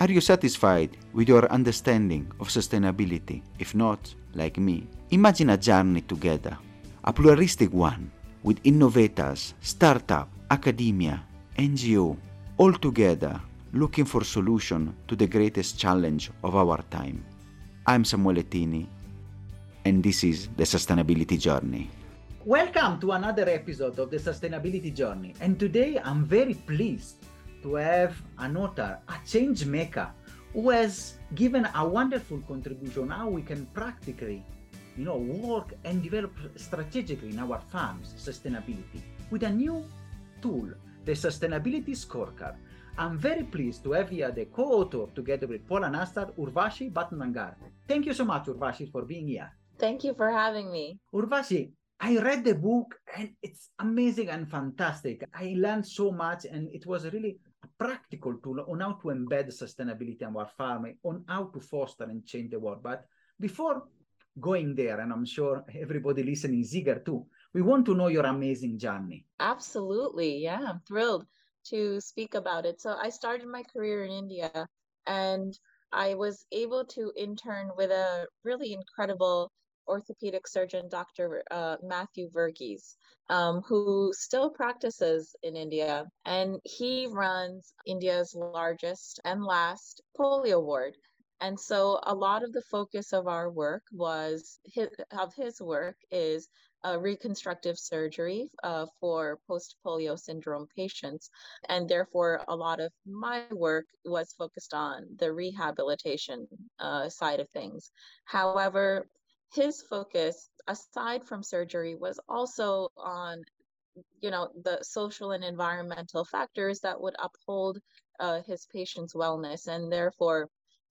Are you satisfied with your understanding of sustainability? If not, like me, imagine a journey together, a pluralistic one with innovators, startup, academia, NGO, all together looking for solution to the greatest challenge of our time. I'm Samuele Tini, and this is the Sustainability Journey. Welcome to another episode of the Sustainability Journey. And today I'm very pleased to have an author, a change maker, who has given a wonderful contribution how we can practically, you know, work and develop strategically in our farms sustainability with a new tool, the Sustainability Scorecard. I'm very pleased to have here the co-author together with Paul Anastas, Urvashi Bhatnagar. Thank you so much, Urvashi, for being here. Thank you for having me. Urvashi, I read the book and it's amazing and fantastic. I learned so much and it was really practical tool on how to embed sustainability in our farming, on how to foster and change the world. But before going there, and I'm sure everybody listening is eager too, we want to know your amazing journey. Absolutely. Yeah, I'm thrilled to speak about it. So I started my career in India and I was able to intern with a really incredible orthopedic surgeon, Dr. Uh, Mathew Varghese, um, who still practices in India. And he runs India's largest and last polio ward. And so a lot of the focus of our work was his, of his work is uh, reconstructive surgery uh, for post polio syndrome patients. And therefore, a lot of my work was focused on the rehabilitation uh, side of things. However, his focus aside from surgery was also on you know the social and environmental factors that would uphold uh, his patient's wellness. And therefore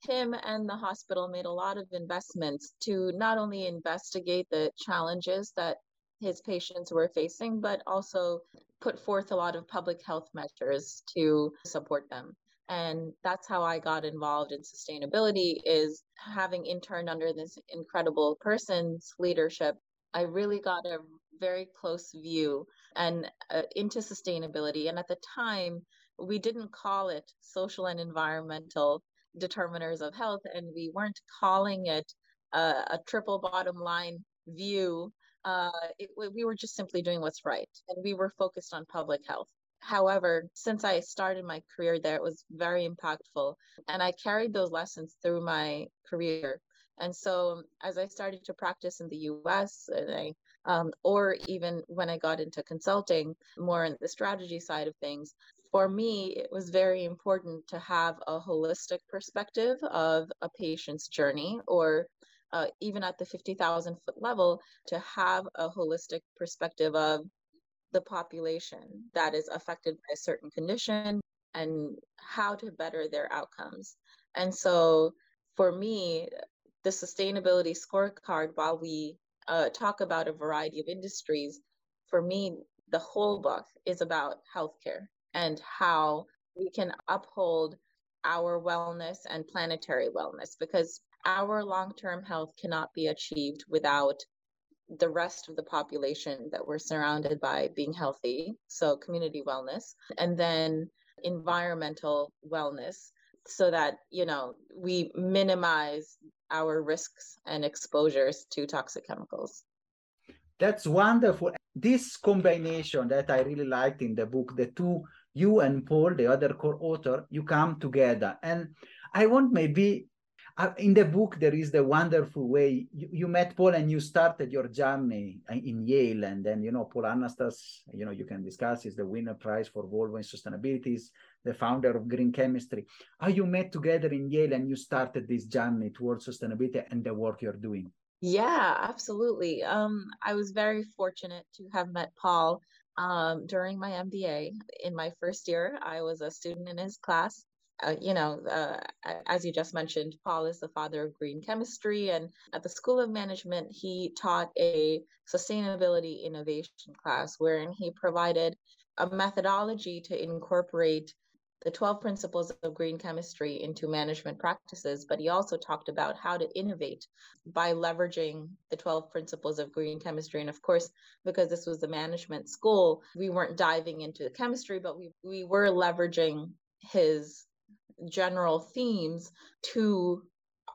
him and the hospital made a lot of investments to not only investigate the challenges that his patients were facing but also put forth a lot of public health measures to support them and that's how i got involved in sustainability is having interned under this incredible person's leadership i really got a very close view and uh, into sustainability. And at the time we didn't call it social and environmental determiners of health and we weren't calling it uh, a triple bottom line view. Uh, it, we were just simply doing what's right and we were focused on public health However, since I started my career there, it was very impactful. And I carried those lessons through my career. And so as I started to practice in the US and I um, or even when I got into consulting more in the strategy side of things, for me, it was very important to have a holistic perspective of a patient's journey or uh, even at the 50,000 foot level, to have a holistic perspective of the population that is affected by a certain condition and how to better their outcomes. And so for me, the sustainability scorecard, while we uh, talk about a variety of industries, for me, the whole book is about healthcare and how we can uphold our wellness and planetary wellness because our long term health cannot be achieved without the rest of the population that we're surrounded by being healthy, so community wellness, and then environmental wellness so that you know we minimize our risks and exposures to toxic chemicals. That's wonderful. This combination that i really liked in the book the two you and paul the other co-author you come together. And i want maybe in the book there is the wonderful way you, you, met paul and you started your journey in yale and then you know paul anastas you know you can discuss is the winner prize for volvo in sustainability is the founder of green chemistry. How you met together in yale and you started this journey towards sustainability and the work you're doing? Yeah absolutely. Um, i was very fortunate to have met paul um, during my mba in my first year i was a student in his class uh, you know, uh, as you just mentioned, Paul is the father of green chemistry. And at the School of Management, he taught a sustainability innovation class wherein he provided a methodology to incorporate the 12 principles of green chemistry into management practices, but he also talked about how to innovate by leveraging the 12 principles of green chemistry. And of course, because this was the management school, we weren't diving into the chemistry, but we, we were leveraging his general themes to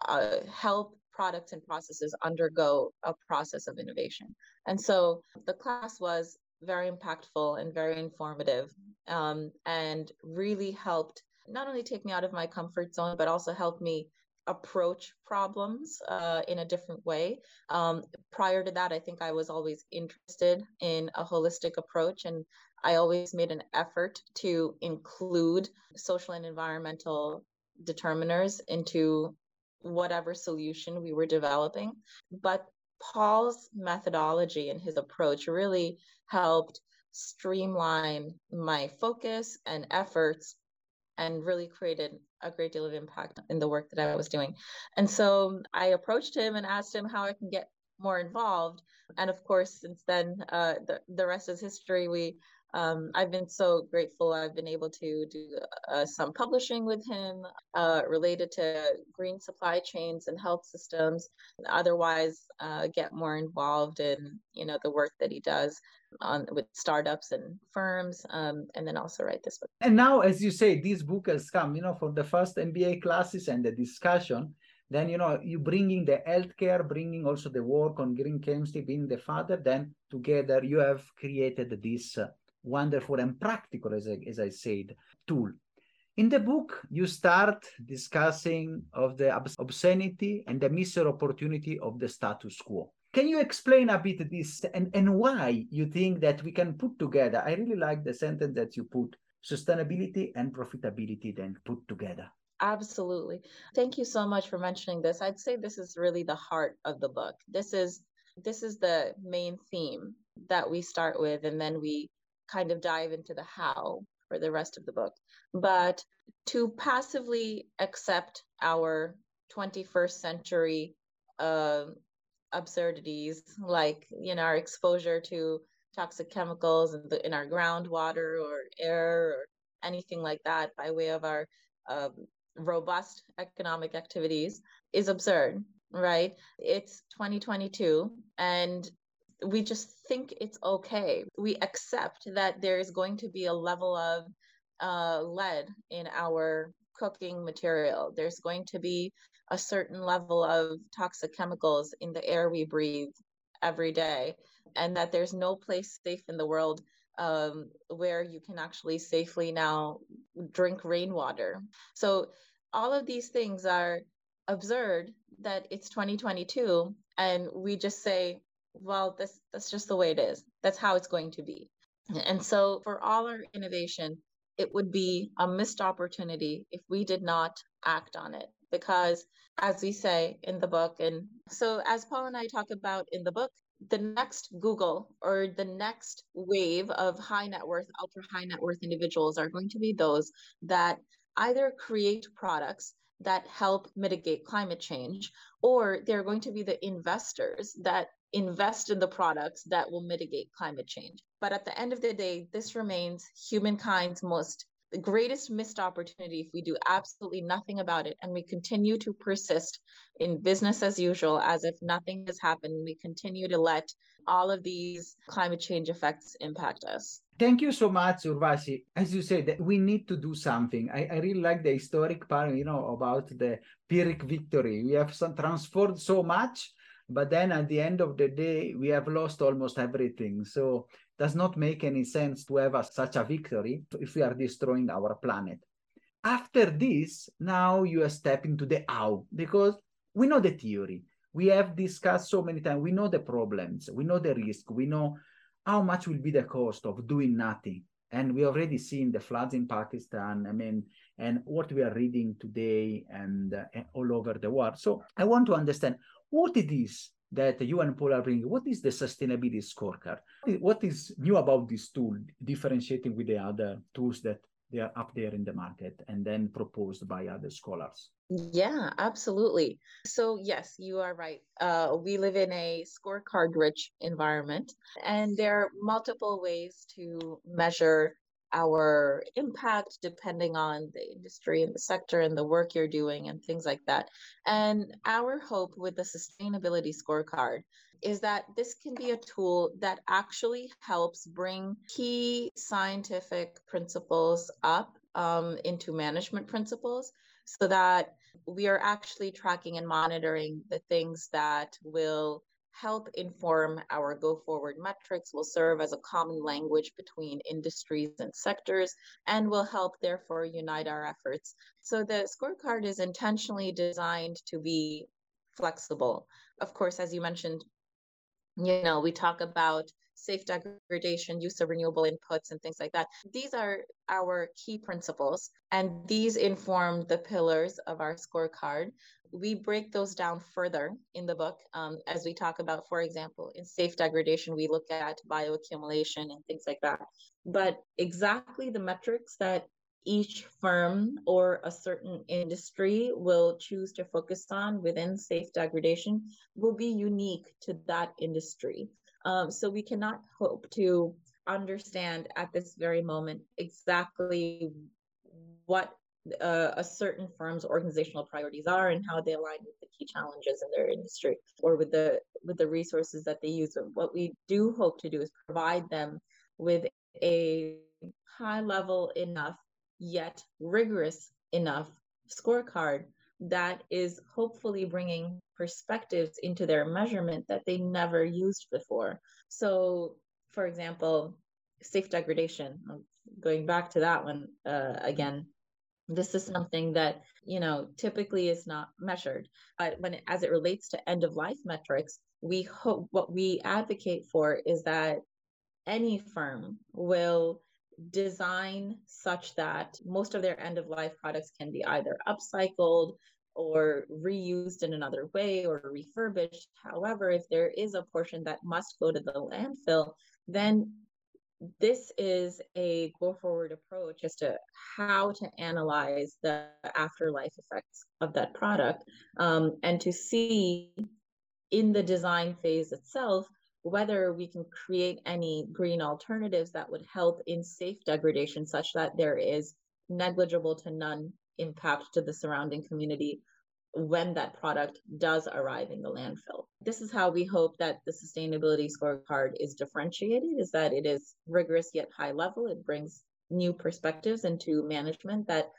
uh, help products and processes undergo a process of innovation. And so the class was very impactful and very informative um, and really helped not only take me out of my comfort zone, but also helped me approach problems uh, in a different way. Um, prior to that, I think I was always interested in a holistic approach, and I always made an effort to include social and environmental determiners into whatever solution we were developing. But Paul's methodology and his approach really helped streamline my focus and efforts and really created a great deal of impact in the work that I was doing. And so I approached him and asked him how I can get more involved. And of course, since then, uh, the, the rest is history. We um, I've been so grateful. I've been able to do uh, some publishing with him uh, related to green supply chains and health systems. Otherwise, uh, get more involved in you know the work that he does on with startups and firms, um, and then also write this book. And now, as you say, this book has come, you know, from the first MBA classes and the discussion. Then you know you bringing the healthcare, bringing also the work on green chemistry, being the father. Then together you have created this uh, wonderful and practical, as I, as I said, tool. In the book, you start discussing of the obscenity and the missed opportunity of the status quo. Can you explain a bit this and, and why you think that we can put together? I really like the sentence that you put sustainability and profitability then put together. Absolutely. Thank you so much for mentioning this. I'd say this is really the heart of the book. This is this is the main theme that we start with and then we kind of dive into the how for the rest of the book. But to passively accept our 21st century uh, absurdities, like you know our exposure to toxic chemicals in, the, in our groundwater or air or anything like that by way of our um, robust economic activities, is absurd. Right? It's 2022, and we just think it's okay. We accept that there is going to be a level of uh, lead in our cooking material. There's going to be a certain level of toxic chemicals in the air we breathe every day, and that there's no place safe in the world um, where you can actually safely now drink rainwater. So, all of these things are absurd that it's 2022 and we just say well, this that's just the way it is. That's how it's going to be. And so for all our innovation, it would be a missed opportunity if we did not act on it. Because as we say in the book, and so as Paul and I talk about in the book, the next Google or the next wave of high net worth, ultra high net worth individuals are going to be those that either create products that help mitigate climate change, or they're going to be the investors that invest in the products that will mitigate climate change. But at the end of the day, this remains humankind's most the greatest missed opportunity if we do absolutely nothing about it and we continue to persist in business as usual as if nothing has happened. We continue to let all of these climate change effects impact us. Thank you so much, Urvashi. As you said, we need to do something. I, I really like the historic part, you know, about the Pyrrhic victory. We have some transformed so much but then at the end of the day we have lost almost everything. So does not make any sense to have a, such a victory if we are destroying our planet. After this now you are stepping to the how because we know the theory. We have discussed so many times. We know the problems. We know the risk. We know how much will be the cost of doing nothing. And we already seen the floods in pakistan i mean and what we are reading today and, uh, all over the world. So i want to understand what it is that you and Paul are bringing. What is the sustainability scorecard? What is new about this tool, differentiating with the other tools that they are up there in the market and then proposed by other scholars? Yeah, absolutely. So, yes, you are right. Uh, we live in a scorecard rich environment, and there are multiple ways to measure our impact depending on the industry and the sector and the work you're doing and things like that. And our hope with the sustainability scorecard is that this can be a tool that actually helps bring key scientific principles up um, into management principles so that we are actually tracking and monitoring the things that will help inform our go forward metrics, will serve as a common language between industries and sectors, and will help therefore unite our efforts. So the scorecard is intentionally designed to be flexible. Of course, as you mentioned, you know, we talk about safe degradation, use of renewable inputs, and things like that. These are our key principles, and these inform the pillars of our scorecard. We break those down further in the book um, as we talk about, for example, in safe degradation, we look at bioaccumulation and things like that. But exactly the metrics that each firm or a certain industry will choose to focus on within safe degradation will be unique to that industry. Um, so we cannot hope to understand at this very moment exactly what uh, a certain firm's organizational priorities are and how they align with the key challenges in their industry or with the with the resources that they use. But what we do hope to do is provide them with a high level enough yet rigorous enough scorecard that is hopefully bringing perspectives into their measurement that they never used before. So, for example, safe degradation, going back to that one uh, again, this is something that you know typically is not measured but when as it relates to end of life metrics we hope what we advocate for is that any firm will design such that most of their end of life products can be either upcycled or reused in another way or refurbished. However, if there is a portion that must go to the landfill, then this is a go forward approach as to how to analyze the afterlife effects of that product um, and to see in the design phase itself whether we can create any green alternatives that would help in safe degradation such that there is negligible to none impact to the surrounding community when that product does arrive in the landfill. This is how we hope that the sustainability scorecard is differentiated is that it is rigorous yet high level. It brings new perspectives into management that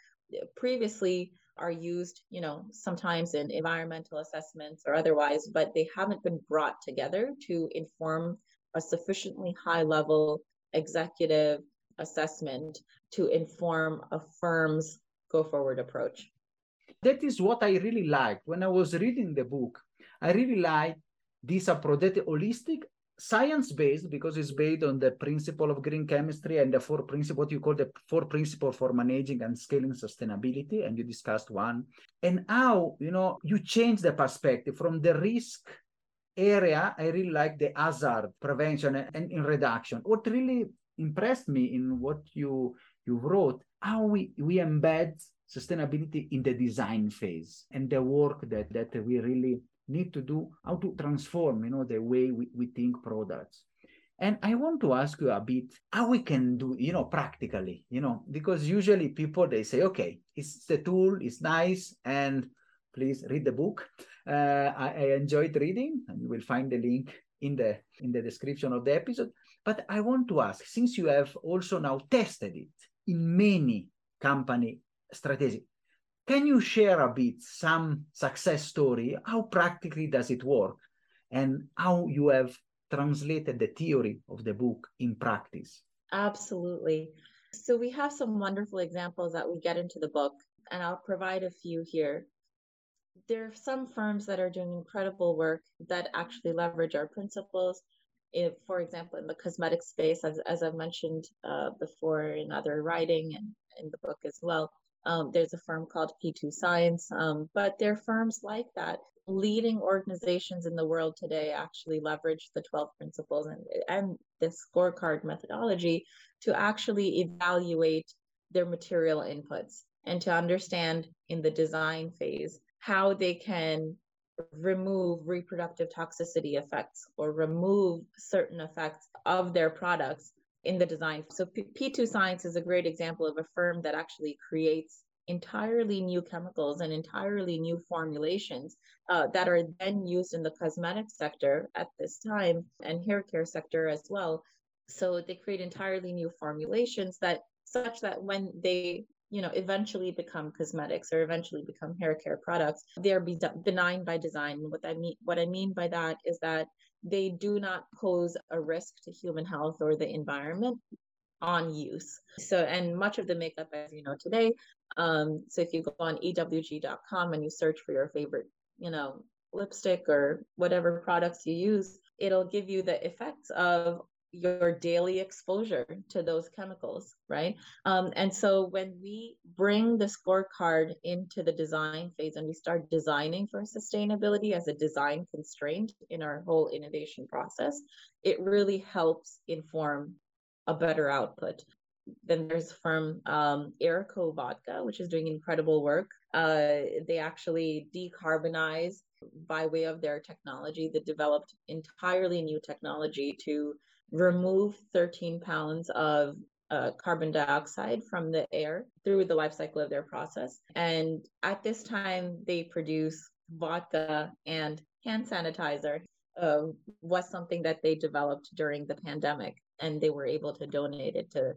previously are used, you know, sometimes in environmental assessments or otherwise, but they haven't been brought together to inform a sufficiently high level executive assessment to inform a firm's go forward approach. That is what I really liked when I was reading the book. I really liked this approach, that holistic science based because it's based on the principle of green chemistry and the four principle what you call the four principle for managing and scaling sustainability and you discussed one. And how you know you change the perspective from the risk area i really like the hazard prevention and in reduction. What really impressed me in what you you wrote how we we embed sustainability in the design phase and the work that that we really need to do, how to transform, you know, the way we, we think products. And I want to ask you a bit how we can do, you know, practically, you know, because usually people they say, okay, it's the tool, it's nice, and please read the book. Uh, I, I enjoyed reading, and you will find the link in the in the description of the episode. But I want to ask, since you have also now tested it in many company strategies, can you share a bit some success story? How practically does it work? And how you have translated the theory of the book in practice? Absolutely. So we have some wonderful examples that we get into the book, and I'll provide a few here. There are some firms that are doing incredible work that actually leverage our principles. If, for example, in the cosmetic space, as, as I've mentioned uh, before in other writing and in the book as well, um, there's a firm called P2 Science, um, but there are firms like that. Leading organizations in the world today actually leverage the 12 principles and, and the scorecard methodology to actually evaluate their material inputs and to understand in the design phase how they can remove reproductive toxicity effects or remove certain effects of their products in the design. So P- 2 Science is a great example of a firm that actually creates entirely new chemicals and entirely new formulations uh, that are then used in the cosmetic sector at this time and hair care sector as well. So they create entirely new formulations that such that when they you know eventually become cosmetics or eventually become hair care products they're benign by design what i mean what i mean by that is that they do not pose a risk to human health or the environment on use. So and much of the makeup as you know today um so if you go on ewg.com and you search for your favorite you know lipstick or whatever products you use it'll give you the effects of your daily exposure to those chemicals, right? Um, and so when we bring the scorecard into the design phase and we start designing for sustainability as a design constraint in our whole innovation process, it really helps inform a better output. Then there's from um, Airco Vodka, which is doing incredible work. Uh, they actually decarbonize by way of their technology. They developed entirely new technology to remove 13 pounds of uh, carbon dioxide from the air through the life cycle of their process. And at this time, they produce vodka and hand sanitizer. Uh, was something that they developed during the pandemic, and they were able to donate it to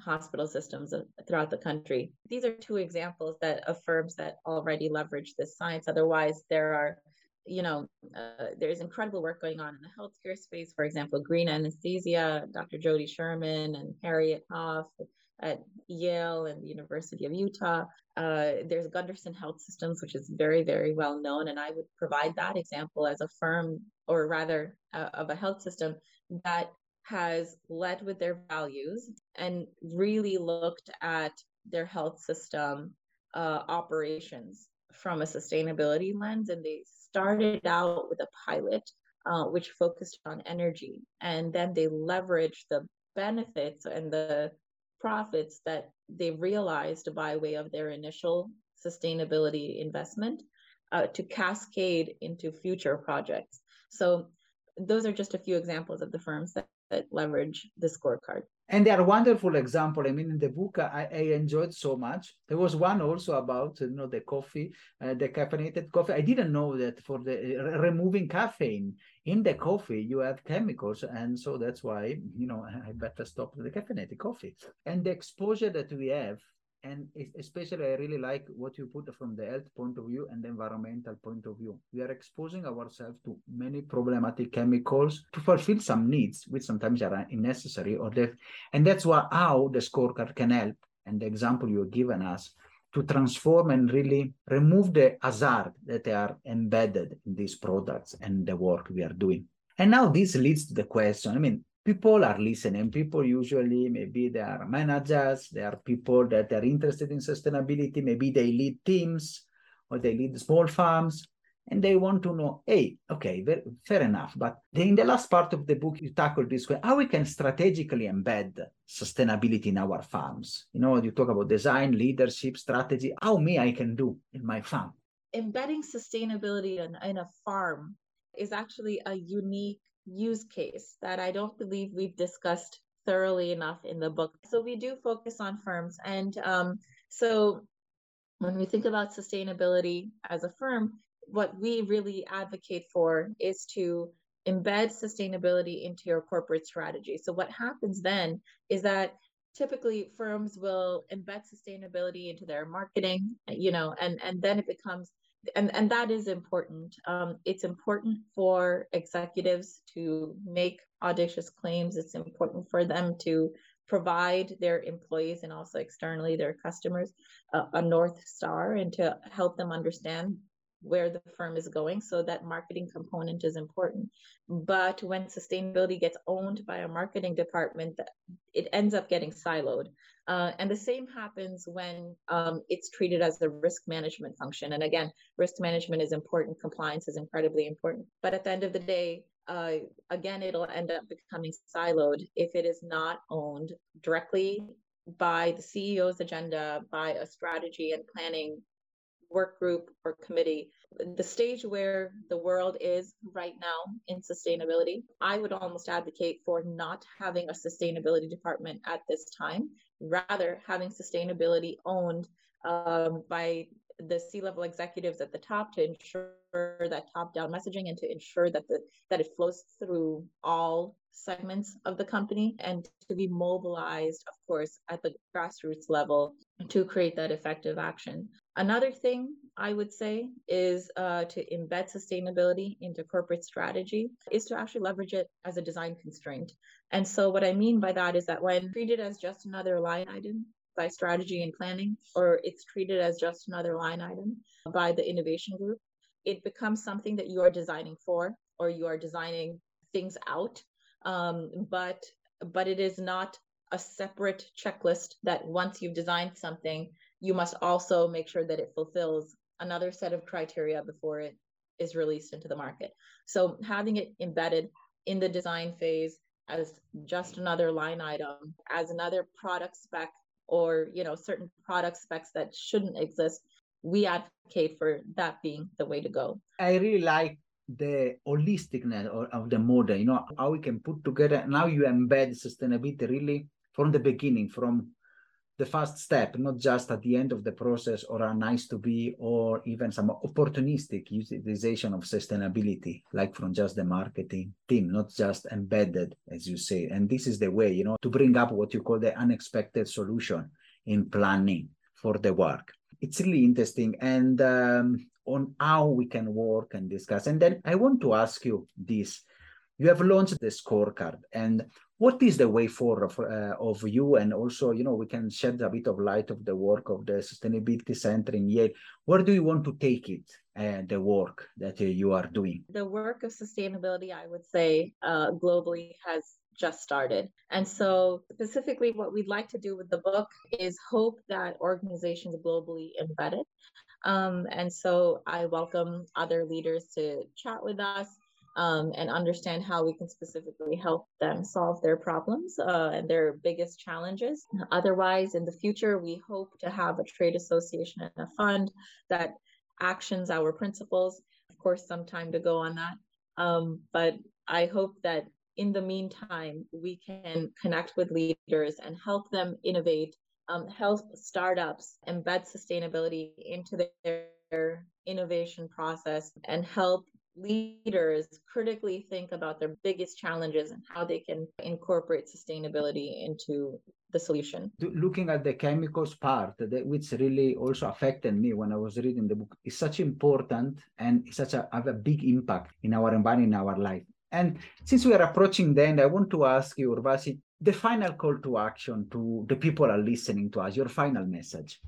hospital systems throughout the country. These are two examples that of firms that already leverage this science. Otherwise, there are you know, uh, there's incredible work going on in the healthcare space. For example, Green Anesthesia, Dr. Jodi Sherman and Harriet Hopf at Yale and the University of Utah. Uh, there's Gundersen Health Systems, which is very, very well known. And I would provide that example as a firm, or rather, uh, of a health system that has led with their values and really looked at their health system uh, operations from a sustainability lens. And they started out with a pilot uh, which focused on energy, and then they leveraged the benefits and the profits that they realized by way of their initial sustainability investment uh, to cascade into future projects. So those are just a few examples of the firms that, that leverage the scorecard and they are wonderful example. I mean, in the book, I, I, enjoyed so much. There was one also about you know the coffee, uh, the caffeinated coffee. I didn't know that for the removing caffeine in the coffee, you have chemicals, and so that's why you know I better stop the caffeinated coffee. And the exposure that we have and especially i really like what you put from the health point of view and the environmental point of view. We are exposing ourselves to many problematic chemicals to fulfill some needs which sometimes are unnecessary or that and that's why how the scorecard can help and the example you've given us to transform and really remove the hazard that are embedded in these products and the work we are doing. And now this leads to the question i mean people are listening. People usually, maybe they are managers, they are people that are interested in sustainability, maybe they lead teams or they lead small farms and they want to know, hey, okay, fair enough. But in the last part of the book, you tackle this way, how we can strategically embed sustainability in our farms. You know, you talk about design, leadership, strategy, how me I can do in my farm. Embedding sustainability in, in a farm is actually a unique use case that I don't believe we've discussed thoroughly enough in the book. So we do focus on firms. And um, so when we think about sustainability as a firm, what we really advocate for is to embed sustainability into your corporate strategy. So what happens then is that typically firms will embed sustainability into their marketing, you know, and and then it becomes and and that is important. Um, it's important for executives to make audacious claims. It's important for them to provide their employees and also externally their customers a north star and to help them understand where the firm is going. So that marketing component is important. But when sustainability gets owned by a marketing department, it ends up getting siloed. Uh, and the same happens when um, it's treated as a risk management function. And again, risk management is important, compliance is incredibly important. But at the end of the day, uh, again, it'll end up becoming siloed if it is not owned directly by the CEO's agenda, by a strategy and planning work group or committee. The stage where the world is right now in sustainability, I would almost advocate for not having a sustainability department at this time, rather having sustainability owned um, by the C-level executives at the top to ensure that top-down messaging and to ensure that the that it flows through all segments of the company and to be mobilized, of course, at the grassroots level to create that effective action. Another thing I would say is uh, to embed sustainability into corporate strategy is to actually leverage it as a design constraint. And so, what I mean by that is that when treated as just another line item by strategy and planning, or it's treated as just another line item by the innovation group, it becomes something that you are designing for or you are designing things out um, but but it is not a separate checklist that once you've designed something you must also make sure that it fulfills another set of criteria before it is released into the market so having it embedded in the design phase as just another line item as another product spec or you know certain product specs that shouldn't exist we advocate for that being the way to go i really like the holisticness of the model, you know, how we can put together. Now you embed sustainability really from the beginning, from the first step, not just at the end of the process or a nice to be or even some opportunistic utilization of sustainability, like from just the marketing team, not just embedded, as you say. And this is the way, you know, to bring up what you call the unexpected solution in planning for the work. It's really interesting. And um, on how we can work and discuss. And then I want to ask you this. You have launched the scorecard and what is the way forward of, uh, of you? And also you know we can shed a bit of light of the work of the sustainability center in yale. Where do you want to take it uh, the work that uh, you are doing? The work of sustainability i would say uh, globally has just started. And so, specifically, what we'd like to do with the book is hope that organizations globally embed it. Um, and so I welcome other leaders to chat with us um, and understand how we can specifically help them solve their problems uh, and their biggest challenges. Otherwise, in the future, we hope to have a trade association and a fund that actions our principles. Of course, some time to go on that. Um, but I hope that in the meantime, we can connect with leaders and help them innovate um, help startups embed sustainability into their, their innovation process and help leaders critically think about their biggest challenges and how they can incorporate sustainability into the solution. Looking at the chemicals part, that, which really also affected me when I was reading the book, is such important and such a have a big impact in our environment, in our life. And since we are approaching the end, I want to ask you, Urvashi, the final call to action to the people are listening to us, your final message.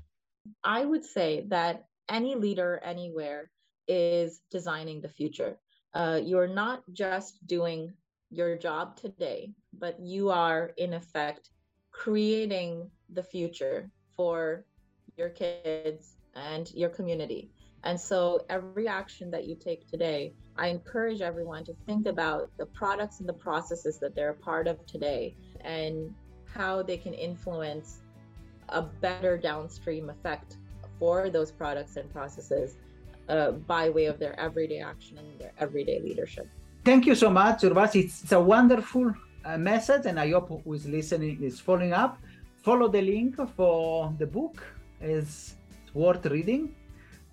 I would say that any leader anywhere is designing the future. Uh, you're not just doing your job today, but you are, in effect, creating the future for your kids and your community. And so every action that you take today, I encourage everyone to think about the products and the processes that they're a part of today and how they can influence a better downstream effect for those products and processes uh, by way of their everyday action and their everyday leadership. Thank you so much. It's, it's, a wonderful uh, message, and I hope who is listening is following up. Follow the link for the book; it's worth reading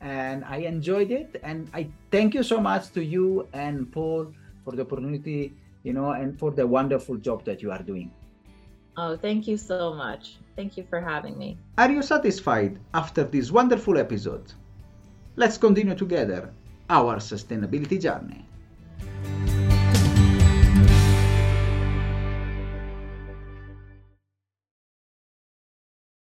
and I enjoyed it. And I thank you so much to you and Paul for the opportunity, you know, and for the wonderful job that you are doing. Oh, thank you so much. Thank you for having me. Are you satisfied after this wonderful episode? Let's continue together our sustainability journey.